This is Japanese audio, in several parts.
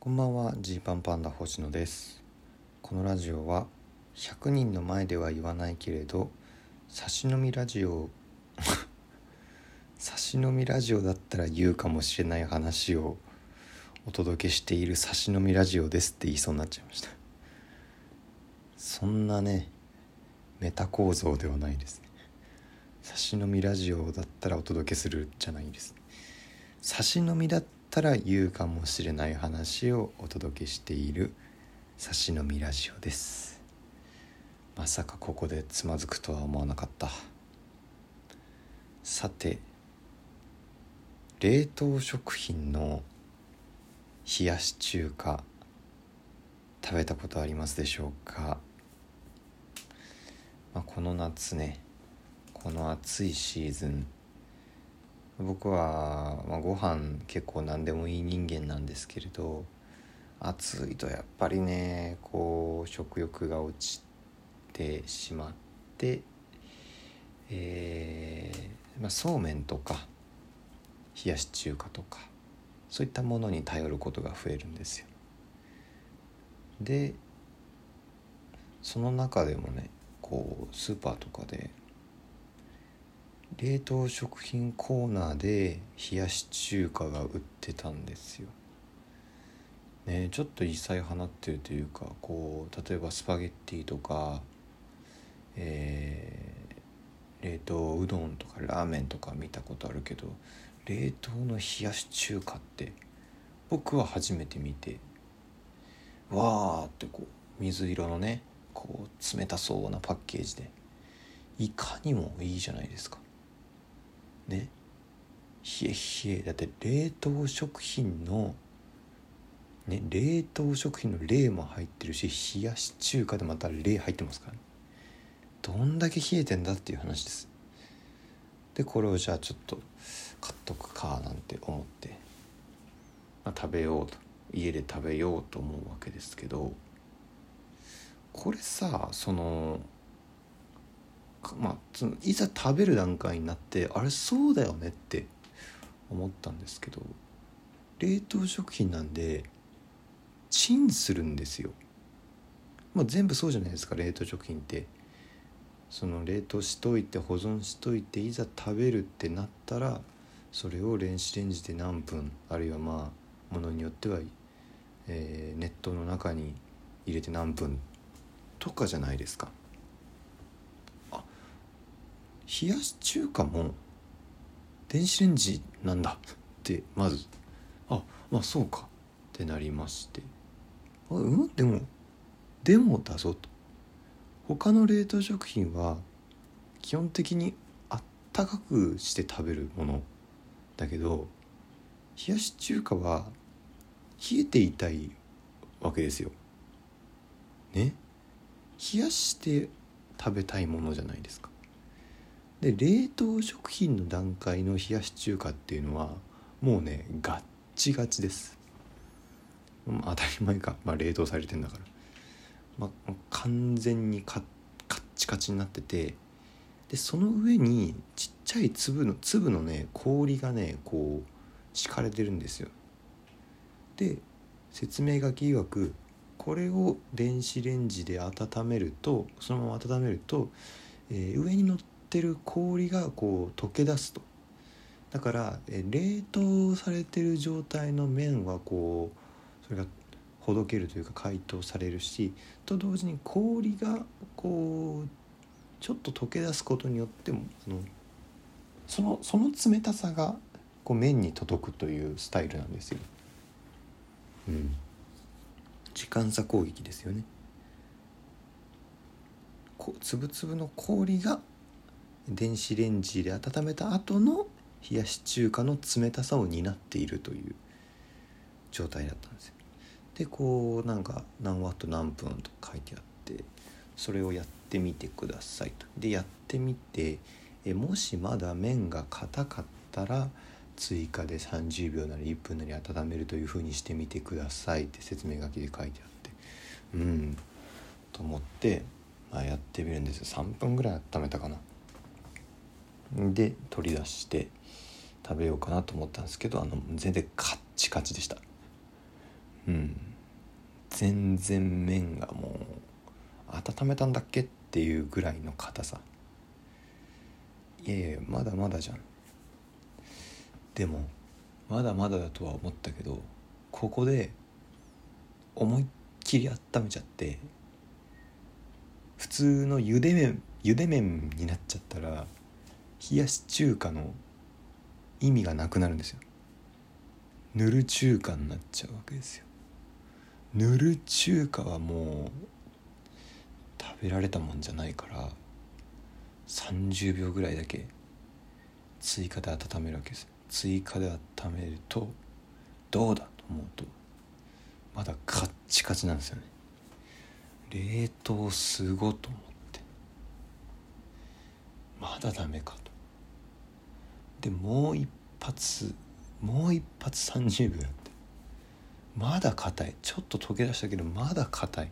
こんばんはジーパンパンダ星野です。このラジオは100人の前では言わないけれど差し飲みラジオ 差し飲みラジオだったら言うかもしれない話をお届けしている差し飲みラジオですって言いそうになっちゃいました。そんなねメタ構造ではないですね。差し飲みラジオだったらお届けするじゃないです。差し飲みだったら言うかもしれない話をお届けしている差し飲みラジオです。まさかここでつまずくとは思わなかった。さて冷凍食品の冷やし中華食べたことありますでしょうか、まあ、この夏ねこの暑いシーズン僕は、まあ、ご飯結構何でもいい人間なんですけれど暑いとやっぱりねこう食欲が落ちてしまってえー、まあ、そうめんとか冷やし中華とかそういったものに頼ることが増えるんですよ。でその中でもねこうスーパーとかで冷凍食品コーナーで冷やし中華が売ってたんですよ。ねちょっと異彩放ってるというかこう例えばスパゲッティとか、えー、冷凍うどんとかラーメンとか見たことあるけど冷凍の冷やし中華って僕は初めて見てわーってこう水色のねこう冷たそうなパッケージでいかにもいいじゃないですか。ね。冷え冷え。だって冷凍食品のね冷凍食品の冷も入ってるし冷やし中華でまた冷入ってますからね。どんだけ冷えてんだっていう話です。でこれをじゃあちょっと買っとくかなんて思って、まあ、食べようと。家で食べようと思うわけですけど。これさそのまあ、いざ食べる段階になってあれそうだよねって思ったんですけど冷凍食品なんでチンするんですよ。まあ、全部そうじゃないですか冷凍食品ってその冷凍しといて保存しといていざ食べるってなったらそれを電子レンジで何分あるいはまあものによっては、えー、熱湯の中に入れて何分とかじゃないですか。冷やし中華も電子レンジなんだ。ってまずあまあそうか。ってなりまして。あうん？でもでもだぞと。他の冷凍食品は基本的にあったかくして食べるもの。だけど冷やし中華は冷えていたいわけですよ。ね？冷やして食べたいものじゃないですか。で冷凍食品の段階の冷やし中華っていうのはもうねガッチガチです。当たり前か、まあ、冷凍されてんだから、まあ、完全にカッカッチカチになってて。でその上にちっちゃい粒の粒のね氷がねこう敷かれてるんですよ。で説明書き曰くこれを電子レンジで温めるとそのまま温めると、えー、上に乗ってってる氷がこう溶け出すとだから冷凍されてる状態の麺はこうそれがほどけるというか解凍されるしと同時に氷がこうちょっと溶け出すことによってもあのそのその冷たさがこう麺に届くというスタイルなんですよ。うん、時間差攻撃ですよね。こう粒々の氷が電子レンジで温めた後の冷やし中華の冷たさを担っているという状態だったんですよ。でこうなんか何ワット何分と書いてあってそれをやってみてくださいと。でやってみてえもしまだ麺が硬かったら追加で30秒なり1分なり温めるというふうにしてみてくださいって説明書きで書いてあってうんと思って、まあ、やってみるんですよ3分ぐらい温めたかな。で取り出して食べようかなと思ったんですけどあの全然カッチカチでした。うん。全然麺がもう温めたんだっけっていうぐらいの硬さ。いやいやまだまだじゃん。でもまだまだだとは思ったけどここで思いっきり温めちゃって普通のゆで麺ゆで麺になっちゃったら冷やし中華の意味がなくなるんですよ。ぬる中華になっちゃうわけですよ。ぬる中華はもう食べられたもんじゃないから30秒ぐらいだけ追加で温めるわけです。追加で温めるとどうだと思うとまだカッチカチなんですよね。冷凍すごと思って。まだダメかと。でもう一発もう一発30秒やって。まだ硬い。ちょっと溶け出したけどまだ硬い。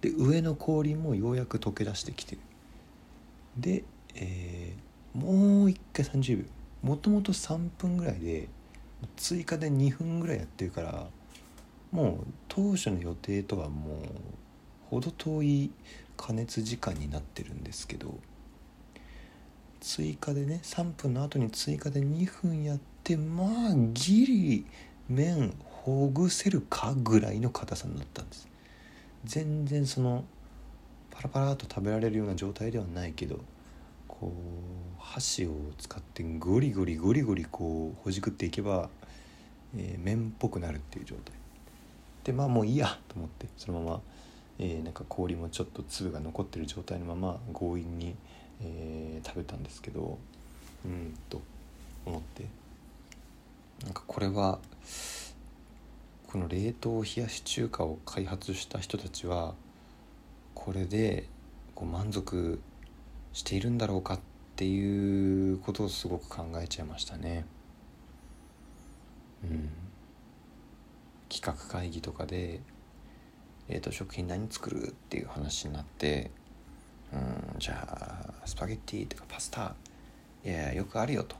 で上の氷もようやく溶け出してきてる。で、えー、もう一回30秒。もともと3分ぐらいで追加で2分ぐらいやってるからもう当初の予定とはもう程遠い加熱時間になってるんですけど追加でね3分の後に追加で2分やってまあギリ麺ほぐせるかぐらいの硬さになったんです。全然そのパラパラと食べられるような状態ではないけどこう箸を使ってゴリゴリゴリゴリこうほじくっていけば、えー、麺っぽくなるっていう状態。でまあもういいやと思ってそのまま、えー、なんか氷もちょっと粒が残ってる状態のまま強引に、えー、食べたんですけどうんと思ってなんかこれはこの冷凍冷やし中華を開発した人たちはこれでこう満足しているんだろうかっていうことをすごく考えちゃいましたね。うん、企画会議とかで冷凍食品何作るっていう話になってうんじゃあスパゲッティとかパスタ。いやよくあるよと。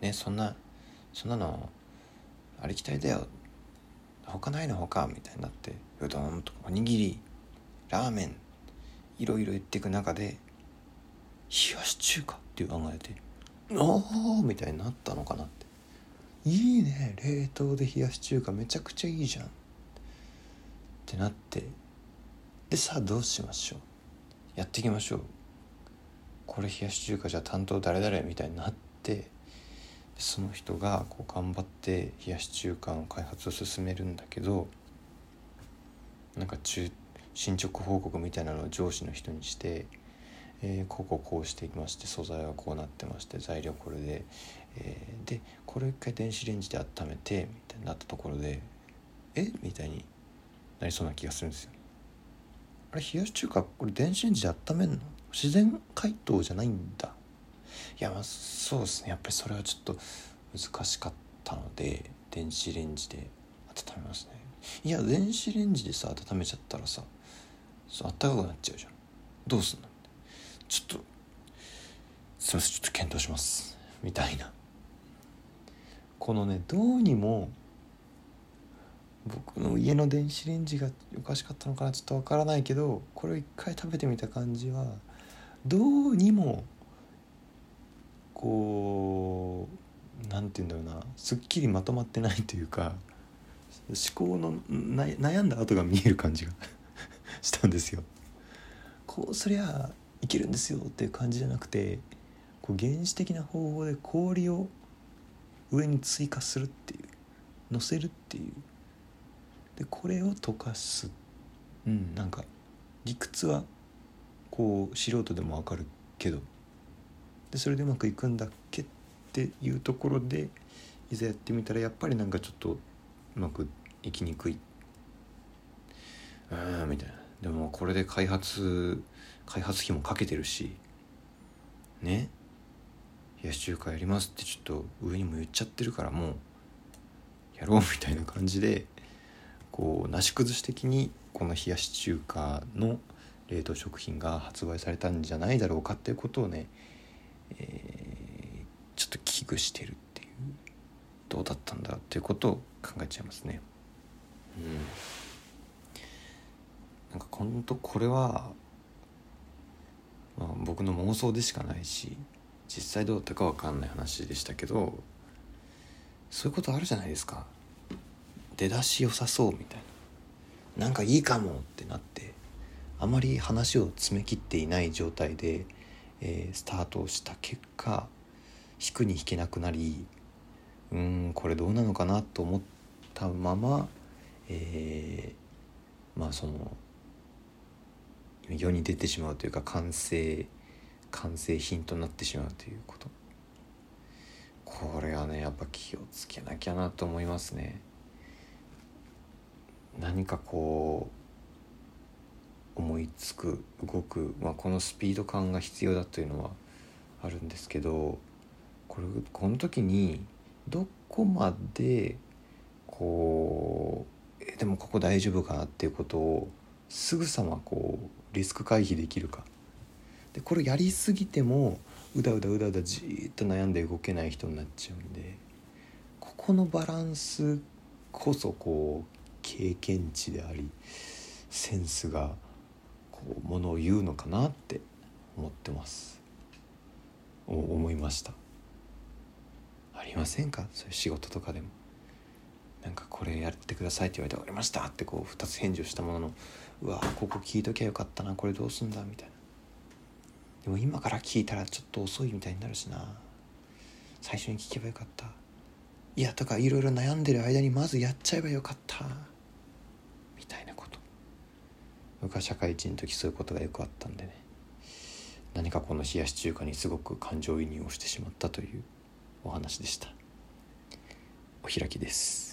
ねそんなそんなのありきたりだよ。他ないの他みたいになってうどんとかおにぎりラーメンいろいろ言っていく中で冷やし中華っていう案が出ておおみたいになったのかなって。いいね冷凍で冷やし中華めちゃくちゃいいじゃん。ってなって。でさあどうしましょう。やっていきましょう。これ冷やし中華じゃ担当誰々みたいになってその人がこう頑張って冷やし中華の開発を進めるんだけどなんか中進捗報告みたいなのを上司の人にして、えー、こここうしていきまして素材はこうなってまして材料これで、えー、でこれ一回電子レンジで温めてみたいになったところでえ？みたいになりそうな気がするんですよ。あれ冷やし中華これ電子レンジで温めんの？自然解凍じゃないんだ。いやまあそうですね。やっぱりそれはちょっと難しかったので電子レンジで温めますね。いや電子レンジでさ温めちゃったらさあったかくなっちゃうじゃん。どうすんの？ちょっとすいませんちょっと検討します。みたいな。このねどうにも僕の家の電子レンジがおかしかったのかなちょっとわからないけどこれを一回食べてみた感じはどうにもこう何て言うんだろうなすっきりまとまってないというか思考の悩んだ跡が見える感じが したんですよ。こうそりゃいけるんですよっていう感じじゃなくてこう原始的な方法で氷を上に追加するっていう乗せるっていうでこれを溶かすうんなんか理屈はこう素人でもわかるけど。でそれでうまくいくんだっけっていうところでいざやってみたらやっぱりなんかちょっとうまくいきにくい。うんみたいな。でもこれで開発開発費もかけてるし。ね。冷やし中華やりますってちょっと上にも言っちゃってるからもうやろうみたいな感じでこうなし崩し的にこの冷やし中華の冷凍食品が発売されたんじゃないだろうかっていうことをねえー、ちょっと危惧してるっていうどうだったんだっていうことを考えちゃいますね。うん。なんか本当これは、まあ、僕の妄想でしかないし実際どうだったか分かんない話でしたけどそういうことあるじゃないですか。出だし良さそうみたいな。なんかいいかもってなってあまり話を詰め切っていない状態で、えー、スタートした結果引くに引けなくなりうんこれどうなのかなと思ったまま、えー、まあその世に出てしまうというか完成完成品となってしまうということ。これはねやっぱ気をつけなきゃなと思いますね。何かこう思いつく動く、まあ、このスピード感が必要だというのはあるんですけどこれこの時にどこまでこうえでもここ大丈夫かなっていうことをすぐさまこうリスク回避できるか。でこれやりすぎてもうだうだうだうだじーっと悩んで動けない人になっちゃうんでここのバランスこそこう経験値でありセンスがこうものを言うのかなって思ってます。思いました。ありませんか？そういう仕事とかでも。なんかこれやってくださいって言われて「分かりました」ってこう2つ返事をしたもののうわここ聞いときゃよかったなこれどうすんだみたいな。でも今から聞いたらちょっと遅いみたいになるしな。最初に聞けばよかった。いやとかいろいろ悩んでる間にまずやっちゃえばよかった。僕は社会人の時そういうことがよくあったんでね。何かこの冷やし中華にすごく感情移入をしてしまったというお話でした。お開きです。